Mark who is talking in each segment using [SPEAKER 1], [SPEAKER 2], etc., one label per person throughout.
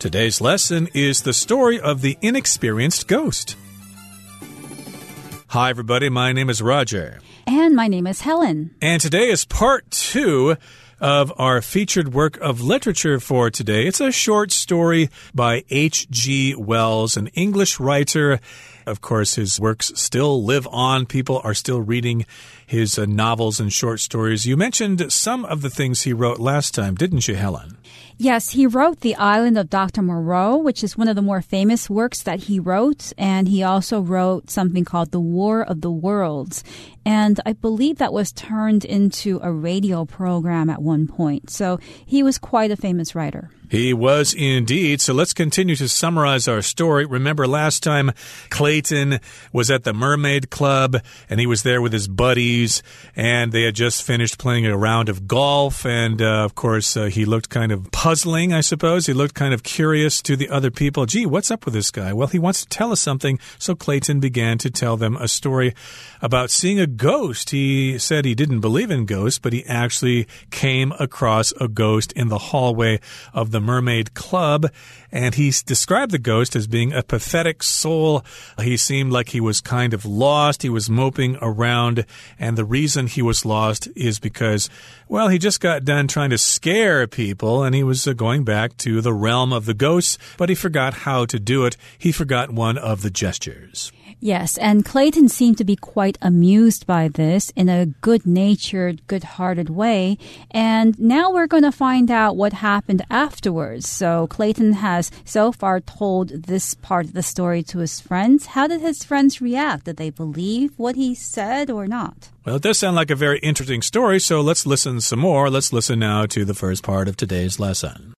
[SPEAKER 1] Today's lesson is the story of the inexperienced ghost. Hi, everybody. My name is Roger.
[SPEAKER 2] And my name is Helen.
[SPEAKER 1] And today is part two of our featured work of literature for today. It's a short story by H.G. Wells, an English writer. Of course, his works still live on. People are still reading his uh, novels and short stories. You mentioned some of the things he wrote last time, didn't you, Helen?
[SPEAKER 2] Yes, he wrote The Island of Dr. Moreau, which is one of the more famous works that he wrote. And he also wrote something called The War of the Worlds. And I believe that was turned into a radio program at one point. So he was quite a famous writer.
[SPEAKER 1] He was indeed. So let's continue to summarize our story. Remember last time Clayton was at the Mermaid Club and he was there with his buddies and they had just finished playing a round of golf. And uh, of course, uh, he looked kind of puzzling, I suppose. He looked kind of curious to the other people. Gee, what's up with this guy? Well, he wants to tell us something. So Clayton began to tell them a story about seeing a ghost. He said he didn't believe in ghosts, but he actually came across a ghost in the hallway of the the Mermaid Club, and he described the ghost as being a pathetic soul. He seemed like he was kind of lost. He was moping around, and the reason he was lost is because, well, he just got done trying to scare people, and he was uh, going back to the realm of the ghosts, but he forgot how to do it. He forgot one of the gestures.
[SPEAKER 2] Yes, and Clayton seemed to be quite amused by this in a good natured, good hearted way. And now we're going to find out what happened afterwards. So Clayton has so far told this part of the story to his friends. How did his friends react? Did they believe what he said or not?
[SPEAKER 1] Well, it does sound like a very interesting story, so let's listen some more. Let's listen now to the first part of today's lesson.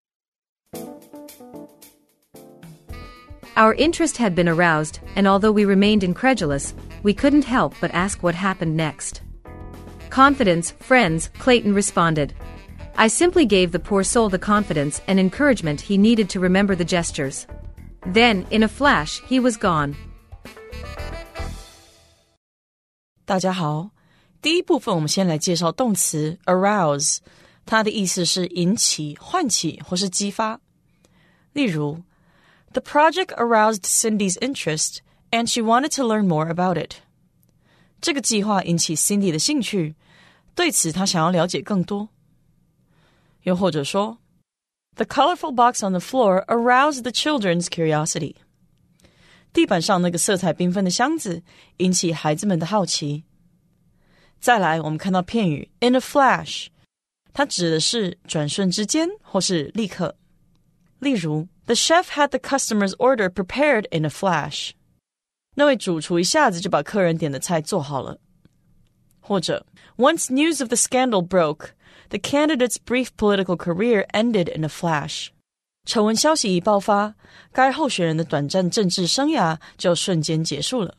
[SPEAKER 3] Our interest had been aroused, and although we remained incredulous, we couldn't help but ask what happened next. Confidence, friends, Clayton responded. I simply gave the poor soul the confidence and encouragement he needed to remember the gestures. Then, in a flash, he was gone.
[SPEAKER 4] 大家好，第一部分我们先来介绍动词 arouse，它的意思是引起、唤起或是激发。例如 the project aroused Cindy's interest, and she wanted to learn more about it. 这个计划引起 Cindy 的兴趣，对此她想要了解更多。又或者说，The colorful box on the floor aroused the children's curiosity. 地板上那个色彩缤纷的箱子引起孩子们的好奇。再来，我们看到片语 in a flash，它指的是转瞬之间或是立刻。 例如 the chef had the customer's order prepared in a flash. 那位主厨一下子就把客人点的菜做好了。或者，Once news of the scandal broke, the candidate's brief political career ended in a flash. 丑闻消息一爆发，该候选人的短暂政治生涯就瞬间结束了。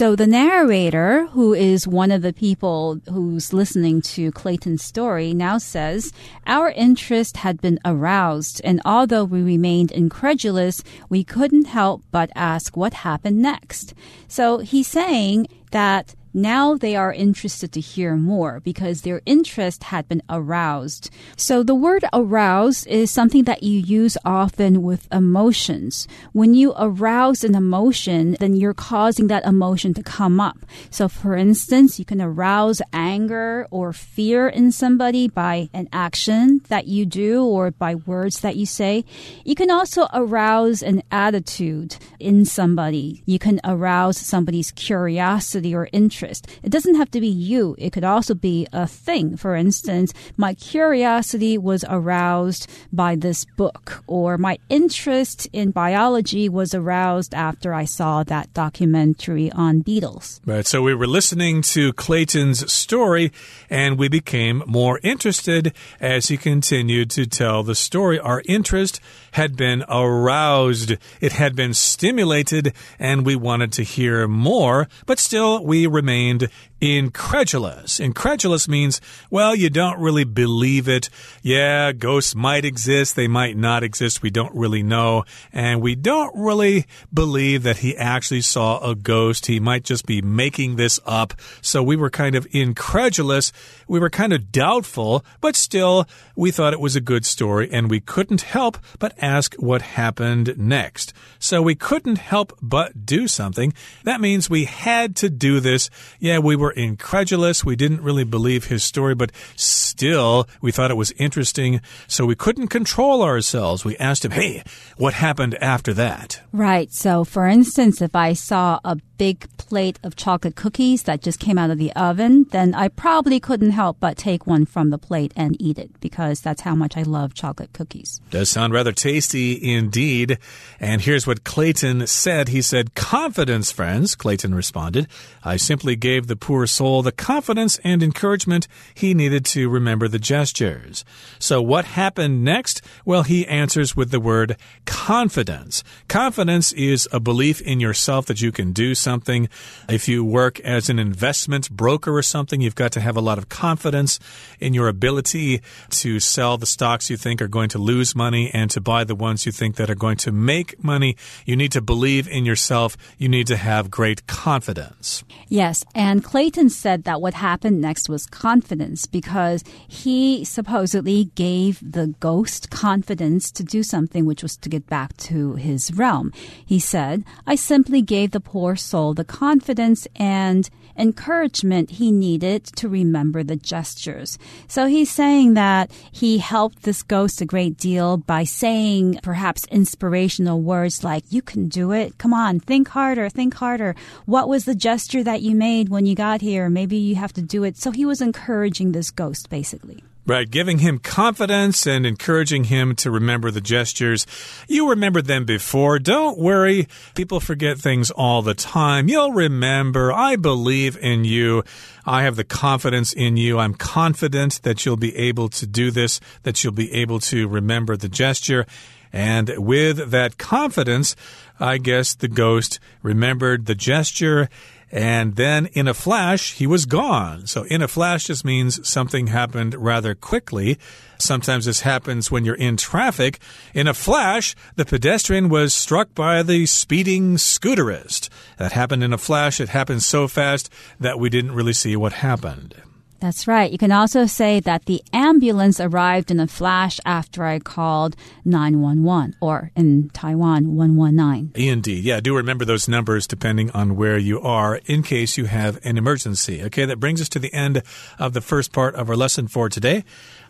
[SPEAKER 2] So the narrator, who is one of the people who's listening to Clayton's story, now says, Our interest had been aroused, and although we remained incredulous, we couldn't help but ask what happened next. So he's saying that now they are interested to hear more because their interest had been aroused. So the word arouse is something that you use often with emotions. When you arouse an emotion, then you're causing that emotion to come up. So for instance, you can arouse anger or fear in somebody by an action that you do or by words that you say. You can also arouse an attitude in somebody. You can arouse somebody's curiosity or interest interest. It doesn't have to be you. It could also be a thing. For instance, my curiosity was aroused by this book or my interest in biology was aroused after I saw that documentary on beetles.
[SPEAKER 1] Right. So we were listening to Clayton's story and we became more interested as he continued to tell the story. Our interest had been aroused. It had been stimulated and we wanted to hear more, but still we remained incredulous. Incredulous means, well, you don't really believe it. Yeah, ghosts might exist, they might not exist, we don't really know. And we don't really believe that he actually saw a ghost. He might just be making this up. So we were kind of incredulous. We were kind of doubtful, but still, we thought it was a good story and we couldn't help but ask what happened next. So we couldn't help but do something. That means we had to do this. Yeah, we were incredulous. We didn't really believe his story, but still, we thought it was interesting. So we couldn't control ourselves. We asked him, hey, what happened after that?
[SPEAKER 2] Right. So, for instance, if I saw a big plate of chocolate cookies that just came out of the oven, then I probably couldn't help but take one from the plate and eat it because that's how much I love chocolate cookies.
[SPEAKER 1] Does sound rather tasty indeed. And here's what Clayton said. He said, Confidence, friends, Clayton responded. I simply gave the poor soul the confidence and encouragement he needed to remember the gestures. So, what happened next? Well, he answers with the word confidence. Confidence is a belief in yourself that you can do something. If you work as an investment broker or something, you've got to have a lot of confidence in your ability to sell the stocks you think are going to lose money and to buy the ones you think that are going to make money. You need to believe in yourself. You need to have great confidence.
[SPEAKER 2] Yes, and Clayton said that what happened next was confidence because he supposedly gave the ghost confidence to do something, which was to get back to his realm. He said, I simply gave the poor soul the confidence and encouragement he needed to remember the gestures. So he's saying that he helped this ghost a great deal by saying perhaps inspirational words like, You can do it. Come on, think harder, think harder. What was the gesture that you made when you got here? Maybe you have to do it. So he was encouraging this ghost basically.
[SPEAKER 1] Right, giving him confidence and encouraging him to remember the gestures. You remembered them before. Don't worry. People forget things all the time. You'll remember. I believe in you. I have the confidence in you. I'm confident that you'll be able to do this, that you'll be able to remember the gesture. And with that confidence, I guess the ghost remembered the gesture and then in a flash, he was gone. So in a flash just means something happened rather quickly. Sometimes this happens when you're in traffic. In a flash, the pedestrian was struck by the speeding scooterist. That happened in a flash. It happened so fast that we didn't really see what happened.
[SPEAKER 2] That's right. You can also say that the ambulance arrived in a flash after I called 911 or in Taiwan 119.
[SPEAKER 1] Indeed. Yeah, do remember those numbers depending on where you are in case you have an emergency. Okay, that brings us to the end of the first part of our lesson for today.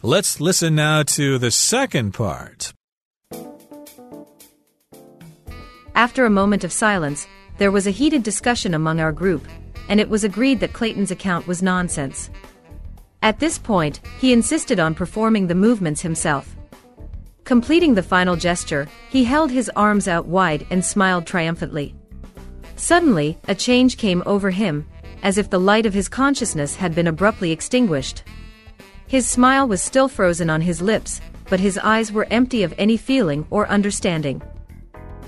[SPEAKER 1] Let's listen now to the second part.
[SPEAKER 3] After a moment of silence, there was a heated discussion among our group, and it was agreed that Clayton's account was nonsense. At this point, he insisted on performing the movements himself. Completing the final gesture, he held his arms out wide and smiled triumphantly. Suddenly, a change came over him, as if the light of his consciousness had been abruptly extinguished. His smile was still frozen on his lips, but his eyes were empty of any feeling or understanding.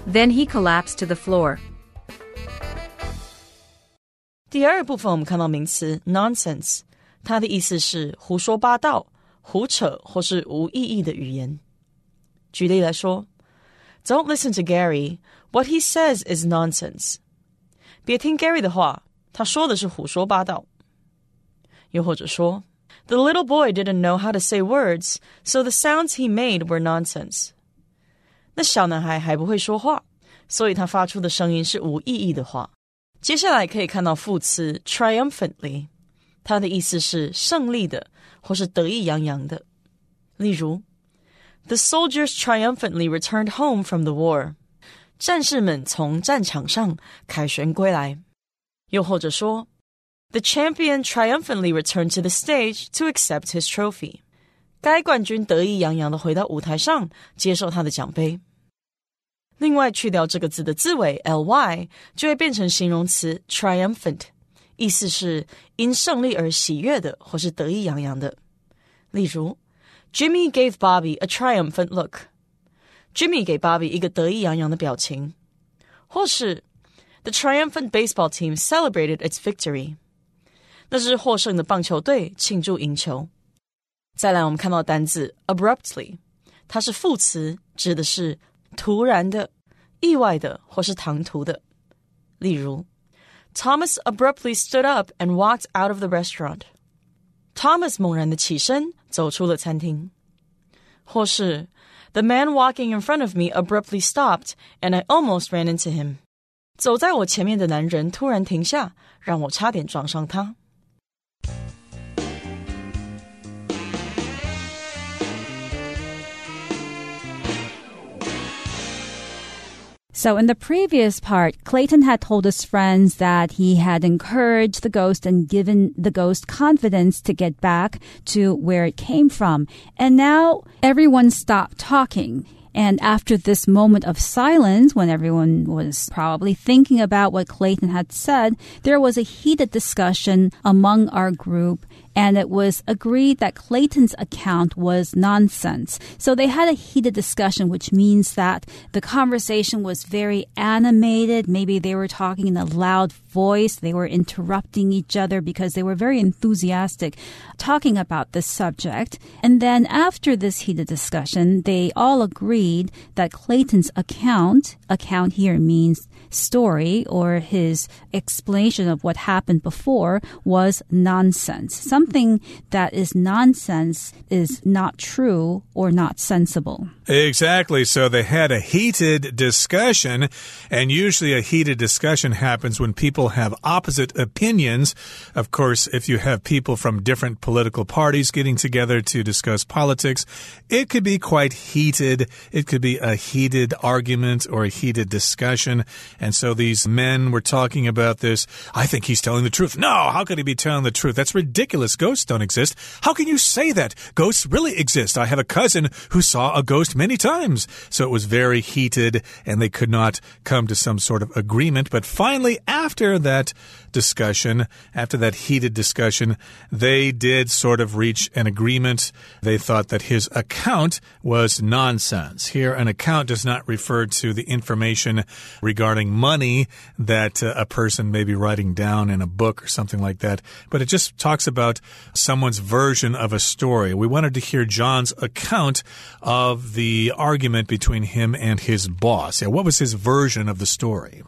[SPEAKER 3] Then he collapsed to the floor.
[SPEAKER 4] 第二部分我们看到名词 nonsense。 它的意思是胡说八道、胡扯或是无意义的语言。举例来说，Don't listen to Gary. What he says is nonsense. 别听 Gary 的话，他说的是胡说八道。又或者说，The little boy didn't know how to say words, so the sounds he made were nonsense. 那小男孩还不会说话，所以他发出的声音是无意义的话。接下来可以看到副词 triumphantly。 它的意思是胜利的，或是得意洋洋的。例如，The soldiers triumphantly returned home from the war。战士们从战场上凯旋归来。又或者说，The champion triumphantly returned to the stage to accept his trophy。该冠军得意洋洋的回到舞台上，接受他的奖杯。另外，去掉这个字的字尾 ly，就会变成形容词 triumphant。 意思是因胜利而喜悦的，或是得意洋洋的。例如，Jimmy gave Bobby a triumphant look。Jimmy 给 Bobby 一个得意洋洋的表情。或是，The triumphant baseball team celebrated its victory。 那是获胜的棒球队庆祝赢球。再来，我们看到单字 abruptly，它是副词，指的是突然的、意外的或是唐突的。例如 ，Thomas abruptly stood up and walked out of the restaurant。Thomas 猛然的起身，走出了餐厅。或是 The man walking in front of me abruptly stopped, and I almost ran into him。走在我前面的男人突然停下，让我差点撞上他。
[SPEAKER 2] So in the previous part, Clayton had told his friends that he had encouraged the ghost and given the ghost confidence to get back to where it came from. And now everyone stopped talking. And after this moment of silence, when everyone was probably thinking about what Clayton had said, there was a heated discussion among our group and it was agreed that Clayton's account was nonsense. So they had a heated discussion, which means that the conversation was very animated. Maybe they were talking in a loud voice. They were interrupting each other because they were very enthusiastic talking about this subject. And then after this heated discussion, they all agreed that Clayton's account, account here means story or his explanation of what happened before was nonsense. Something that is nonsense is not true or not sensible.
[SPEAKER 1] Exactly. So they had a heated discussion, and usually a heated discussion happens when people have opposite opinions. Of course, if you have people from different political parties getting together to discuss politics, it could be quite heated. It could be a heated argument or a heated discussion. And so these men were talking about this. I think he's telling the truth. No, how could he be telling the truth? That's ridiculous. Ghosts don't exist. How can you say that? Ghosts really exist. I have a cousin who saw a ghost many times. So it was very heated and they could not come to some sort of agreement. But finally, after that discussion, after that heated discussion, they did sort of reach an agreement. They thought that his account was nonsense. Here, an account does not refer to the information regarding money that uh, a person may be writing down in a book or something like that, but it just talks about someone's version of a story. We wanted to hear John's account of the argument between him and his boss. Yeah, what was his version of the story?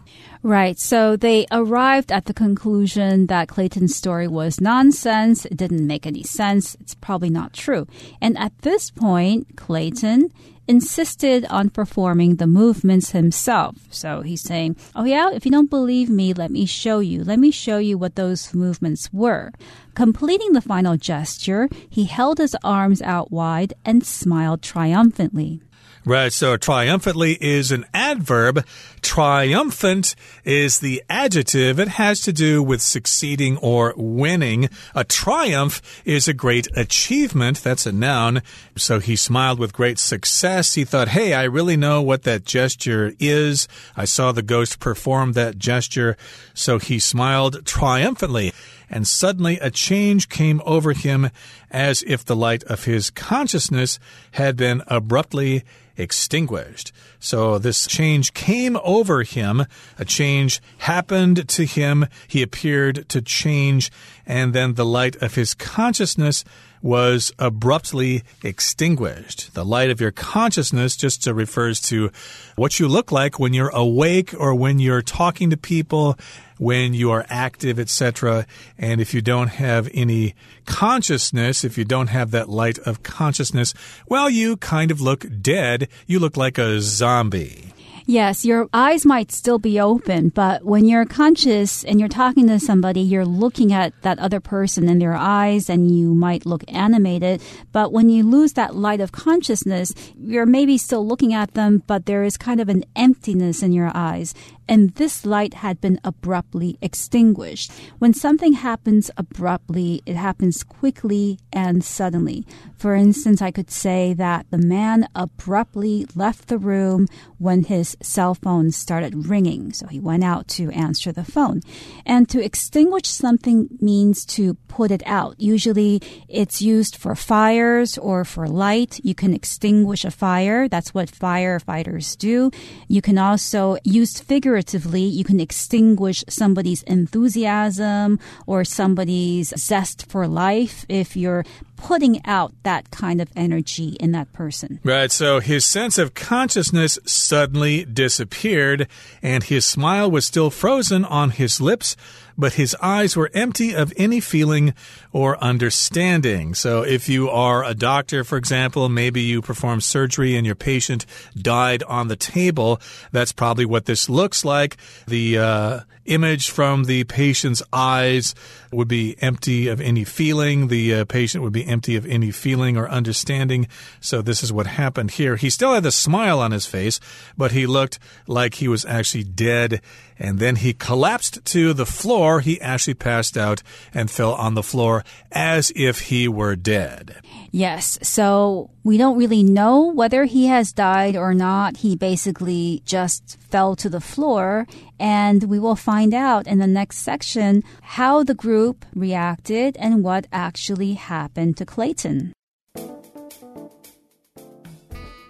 [SPEAKER 2] Right. So they arrived at the conclusion that Clayton's story was nonsense. It didn't make any sense. It's probably not true. And at this point, Clayton insisted on performing the movements himself. So he's saying, Oh, yeah, if you don't believe me, let me show you. Let me show you what those movements were. Completing the final gesture, he held his arms out wide and smiled triumphantly.
[SPEAKER 1] Right. So triumphantly is an adverb. Triumphant is the adjective. It has to do with succeeding or winning. A triumph is a great achievement. That's a noun. So he smiled with great success. He thought, Hey, I really know what that gesture is. I saw the ghost perform that gesture. So he smiled triumphantly and suddenly a change came over him as if the light of his consciousness had been abruptly extinguished. So this change came over him. A change happened to him. He appeared to change, and then the light of his consciousness was abruptly extinguished. The light of your consciousness just refers to what you look like when you're awake or when you're talking to people, when you are active, etc. And if you don't have any consciousness, if you don't have that light of consciousness, well, you kind of look dead. You look like a zombie.
[SPEAKER 2] Yes, your eyes might still be open, but when you're conscious and you're talking to somebody, you're looking at that other person in their eyes and you might look animated. But when you lose that light of consciousness, you're maybe still looking at them, but there is kind of an emptiness in your eyes and this light had been abruptly extinguished. When something happens abruptly, it happens quickly and suddenly. For instance, I could say that the man abruptly left the room when his cell phone started ringing. So he went out to answer the phone. And to extinguish something means to put it out. Usually it's used for fires or for light. You can extinguish a fire. That's what firefighters do. You can also use figure figuratively, you can extinguish somebody's enthusiasm or somebody's zest for life if you're putting out that kind of energy in that person.
[SPEAKER 1] Right. So his sense of consciousness suddenly disappeared, and his smile was still frozen on his lips but his eyes were empty of any feeling or understanding. So, if you are a doctor, for example, maybe you perform surgery and your patient died on the table, that's probably what this looks like. The uh, image from the patient's eyes would be empty of any feeling. The uh, patient would be empty of any feeling or understanding. So, this is what happened here. He still had the smile on his face, but he looked like he was actually dead and then he collapsed to the floor. He actually passed out and fell on the floor as if he were dead.
[SPEAKER 2] Yes, so we don't really know whether he has died or not. He basically just fell to the floor, and we will find out in the next section how the group reacted and what actually happened to Clayton.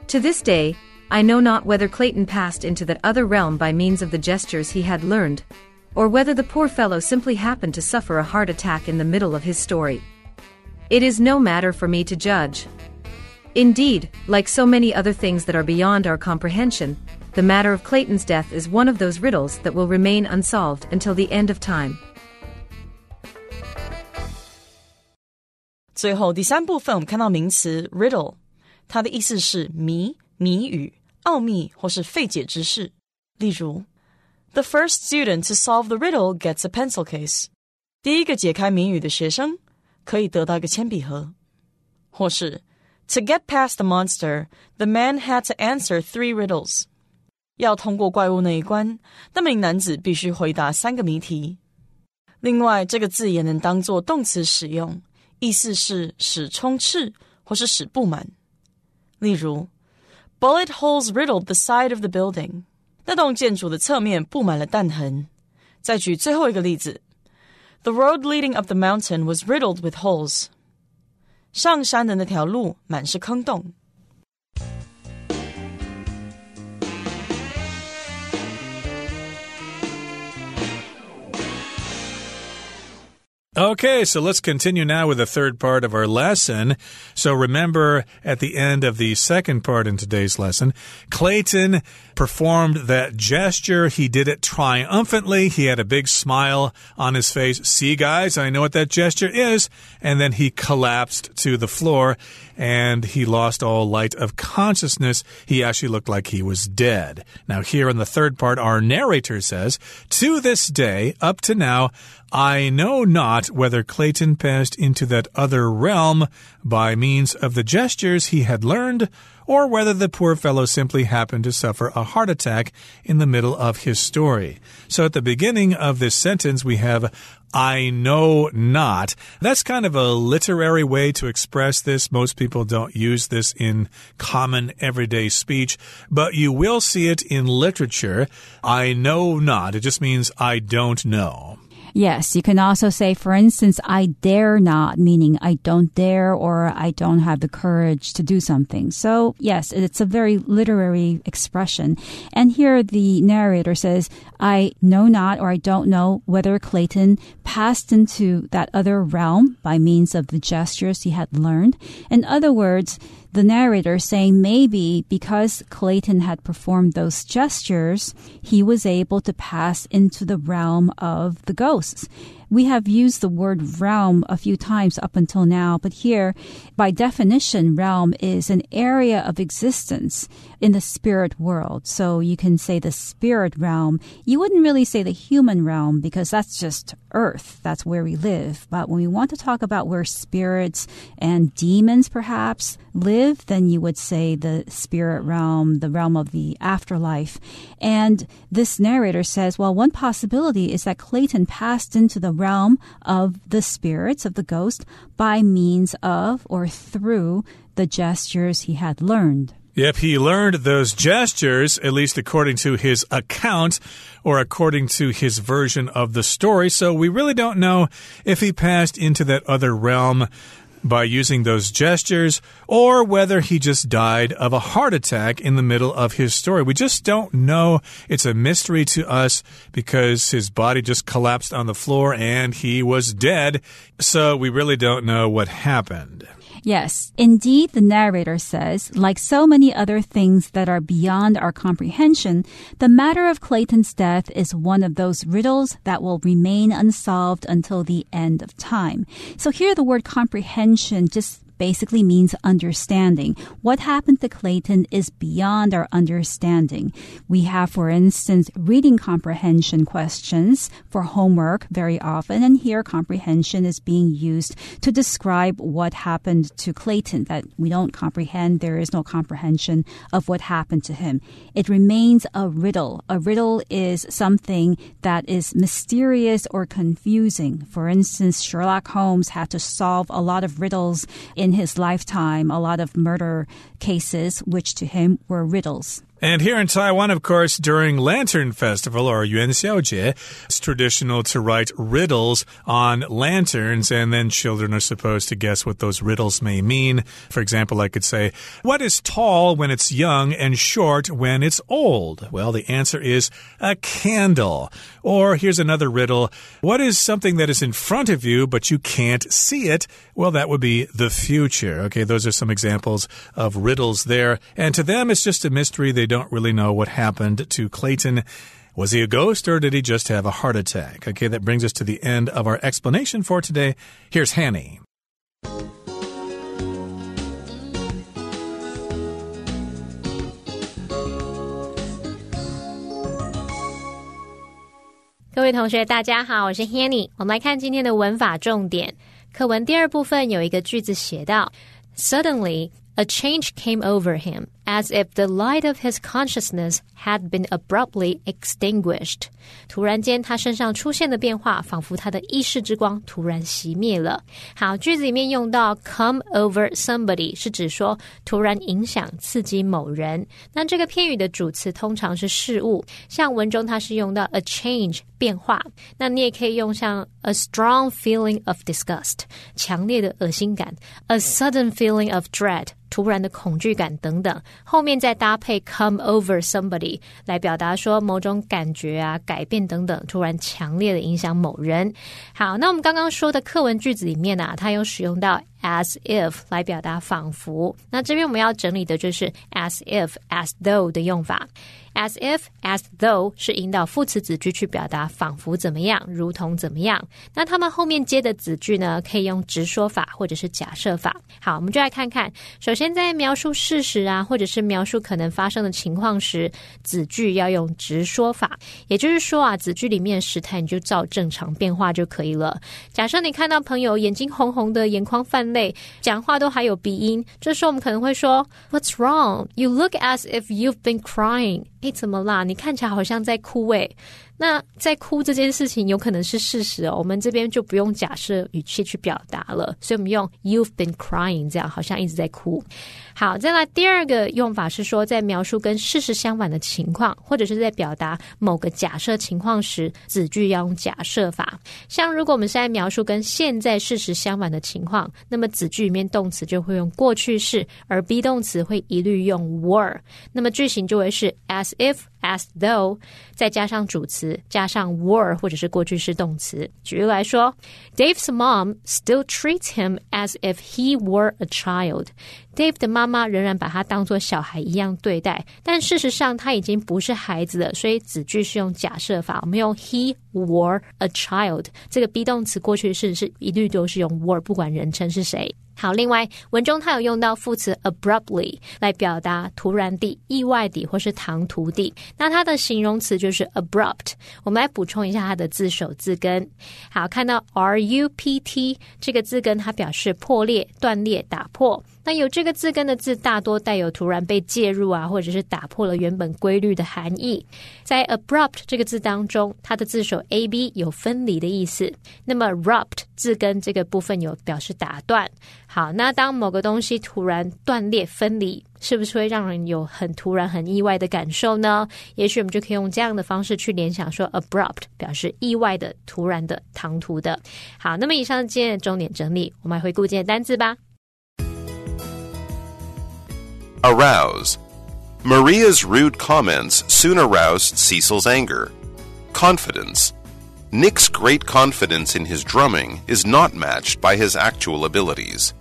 [SPEAKER 3] To this day, I know not whether Clayton passed into that other realm by means of the gestures he had learned, or whether the poor fellow simply happened to suffer a heart attack in the middle of his story. It is no matter for me to judge. Indeed, like so many other things that are beyond our comprehension, the matter of Clayton's death is one of those riddles that will remain unsolved until the end of time.
[SPEAKER 4] 最后第三部分，我们看到名词 riddle，它的意思是谜。谜语、奥秘或是费解之事。例如，The first student to solve the riddle gets a pencil case。第一个解开谜语的学生 可以得到一个铅笔盒。或是，To get past the monster, the man had to answer three riddles。要通过怪物那一关，那名男子必须回答三个谜题。另外，这个字也能当做动词使用，意思是使充斥或是使布满。例如。Bullet holes riddled the side of the building。那栋建筑的侧面布满了弹痕。再举最后一个例子 ：The road leading up the mountain was riddled with holes。上山的那条路满是坑洞。
[SPEAKER 1] Okay, so let's continue now with the third part of our lesson. So remember at the end of the second part in today's lesson, Clayton performed that gesture. He did it triumphantly. He had a big smile on his face. See, guys, I know what that gesture is. And then he collapsed to the floor and he lost all light of consciousness. He actually looked like he was dead. Now, here in the third part, our narrator says, To this day, up to now, I know not whether Clayton passed into that other realm by means of the gestures he had learned, or whether the poor fellow simply happened to suffer a heart attack in the middle of his story. So at the beginning of this sentence, we have I know not. That's kind of a literary way to express this. Most people don't use this in common everyday speech, but you will see it in literature. I know not. It just means I don't know.
[SPEAKER 2] Yes, you can also say, for instance, I dare not, meaning I don't dare or I don't have the courage to do something. So, yes, it's a very literary expression. And here the narrator says, I know not or I don't know whether Clayton passed into that other realm by means of the gestures he had learned. In other words, the narrator saying maybe because Clayton had performed those gestures, he was able to pass into the realm of the ghosts. We have used the word realm a few times up until now, but here, by definition, realm is an area of existence in the spirit world. So you can say the spirit realm. You wouldn't really say the human realm because that's just earth. That's where we live. But when we want to talk about where spirits and demons perhaps live, then you would say the spirit realm, the realm of the afterlife. And this narrator says, well, one possibility is that Clayton passed into the realm of the spirits, of the ghost, by means of or through the gestures he had learned.
[SPEAKER 1] Yep, he learned those gestures, at least according to his account or according to his version of the story. So we really don't know if he passed into that other realm by using those gestures or whether he just died of a heart attack in the middle of his story. We just don't know. It's a mystery to us because his body just collapsed on the floor and he was dead. So we really don't know what happened.
[SPEAKER 2] Yes, indeed, the narrator says, like so many other things that are beyond our comprehension, the matter of Clayton's death is one of those riddles that will remain unsolved until the end of time. So here the word comprehension just basically means understanding. What happened to Clayton is beyond our understanding. We have, for instance, reading comprehension questions for homework very often, and here comprehension is being used to describe what happened to Clayton, that we don't comprehend. There is no comprehension of what happened to him. It remains a riddle. A riddle is something that is mysterious or confusing. For instance, Sherlock Holmes had to solve a lot of riddles in his lifetime a lot of murder cases, which to him were riddles.
[SPEAKER 1] And here in Taiwan, of course, during Lantern Festival or Yuan Xiaojie, it's traditional to write riddles on lanterns, and then children are supposed to guess what those riddles may mean. For example, I could say, What is tall when it's young and short when it's old? Well, the answer is a candle. Or here's another riddle What is something that is in front of you but you can't see it? Well, that would be the future. Okay, those are some examples of riddles there. And to them, it's just a mystery. They don't really know what happened to Clayton. Was he a ghost or did he just have a heart attack? Okay, that brings us to the end of our explanation for today. Here's Hanny.
[SPEAKER 5] Suddenly, a change came over him. as if the light of his consciousness had been abruptly extinguished。突然间，他身上出现的变化，仿佛他的意识之光突然熄灭了。好，句子里面用到 come over somebody，是指说突然影响、刺激某人。那这个片语的主词通常是事物，像文中它是用到 a change 变化。那你也可以用像 a strong feeling of disgust 强烈的恶心感，a sudden feeling of dread 突然的恐惧感等等。后面再搭配 come over somebody 来表达说某种感觉啊、改变等等，突然强烈的影响某人。好，那我们刚刚说的课文句子里面啊，它有使用到 as if 来表达仿佛。那这边我们要整理的就是 as if、as though 的用法。As if, as though 是引导副词子句去表达仿佛怎么样，如同怎么样。那他们后面接的子句呢，可以用直说法或者是假设法。好，我们就来看看。首先，在描述事实啊，或者是描述可能发生的情况时，子句要用直说法。也就是说啊，子句里面时态你就照正常变化就可以了。假设你看到朋友眼睛红红的，眼眶泛泪，讲话都还有鼻音，这时候我们可能会说：What's wrong? You look as if you've been crying. 哎，怎么啦？你看起来好像在哭诶。那在哭这件事情有可能是事实哦，我们这边就不用假设语气去表达了，所以我们用 You've been crying，这样好像一直在哭。好，再来第二个用法是说，在描述跟事实相反的情况，或者是在表达某个假设情况时，子句要用假设法。像如果我们是在描述跟现在事实相反的情况，那么子句里面动词就会用过去式，而 be 动词会一律用 were，那么句型就会是 as if。As though，再加上主词，加上 were 或者是过去式动词。举例来说，Dave's mom still treats him as if he were a child。Dave 的妈妈仍然把他当做小孩一样对待，但事实上他已经不是孩子了，所以子句是用假设法，我们用 he were a child。这个 be 动词过去式是一律都是用 were，不管人称是谁。好，另外文中它有用到副词 abruptly 来表达突然地、意外地或是唐突地。那它的形容词就是 abrupt。我们来补充一下它的字首字根。好，看到 r u p t 这个字根，它表示破裂、断裂、打破。那有这个字根的字，大多带有突然被介入啊，或者是打破了原本规律的含义。在 abrupt 这个字当中，它的字首 a b 有分离的意思。那么 rupt 字根这个部分有表示打断。好，那当某个东西突然断裂分离，是不是会让人有很突然、很意外的感受呢？也许我们就可以用这样的方式去联想，说 abrupt 表示意外的、突然的、唐突的。好，那么以上今天的重点整理，我们来回顾今天的单字吧。
[SPEAKER 6] Arouse. Maria's rude comments soon aroused Cecil's anger. Confidence. Nick's great confidence in his drumming is not matched by his actual abilities.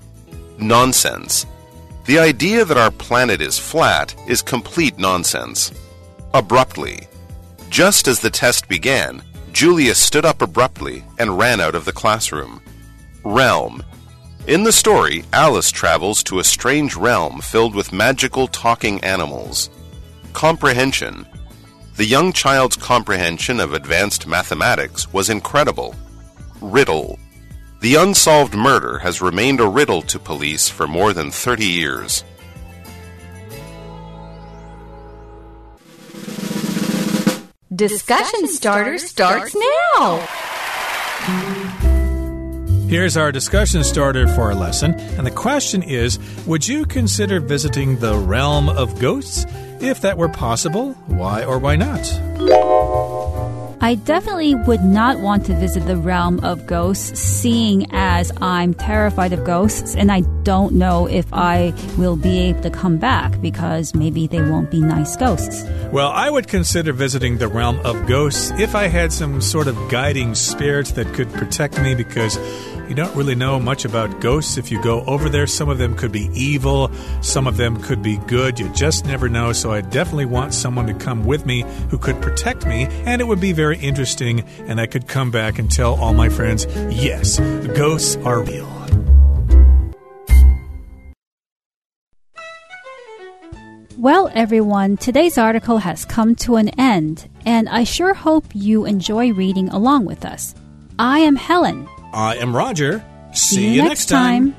[SPEAKER 6] Nonsense. The idea that our planet is flat is complete nonsense. Abruptly. Just as the test began, Julia stood up abruptly and ran out of the classroom. Realm. In the story, Alice travels to a strange realm filled with magical talking animals. Comprehension. The young child's comprehension of advanced mathematics was incredible. Riddle. The unsolved murder has remained a riddle to police for more than 30 years.
[SPEAKER 7] Discussion starter starts now.
[SPEAKER 1] Here's our discussion starter for our lesson. And the question is Would you consider visiting the realm of ghosts? If that were possible, why or why not?
[SPEAKER 2] I definitely would not want to visit the realm of ghosts, seeing as I'm terrified of ghosts and I don't know if I will be able to come back because maybe they won't be nice ghosts.
[SPEAKER 1] Well, I would consider visiting the realm of ghosts if I had some sort of guiding spirit that could protect me because you don't really know much about ghosts. If you go over there, some of them could be evil, some of them could be good. You just never know. So I definitely want someone to come with me who could protect me, and it would be very interesting. And I could come back and tell all my friends, yes, ghosts are real.
[SPEAKER 2] Well, everyone, today's article has come to an end, and I sure hope you enjoy reading along with us. I am Helen.
[SPEAKER 1] I am Roger. See,
[SPEAKER 2] you next time.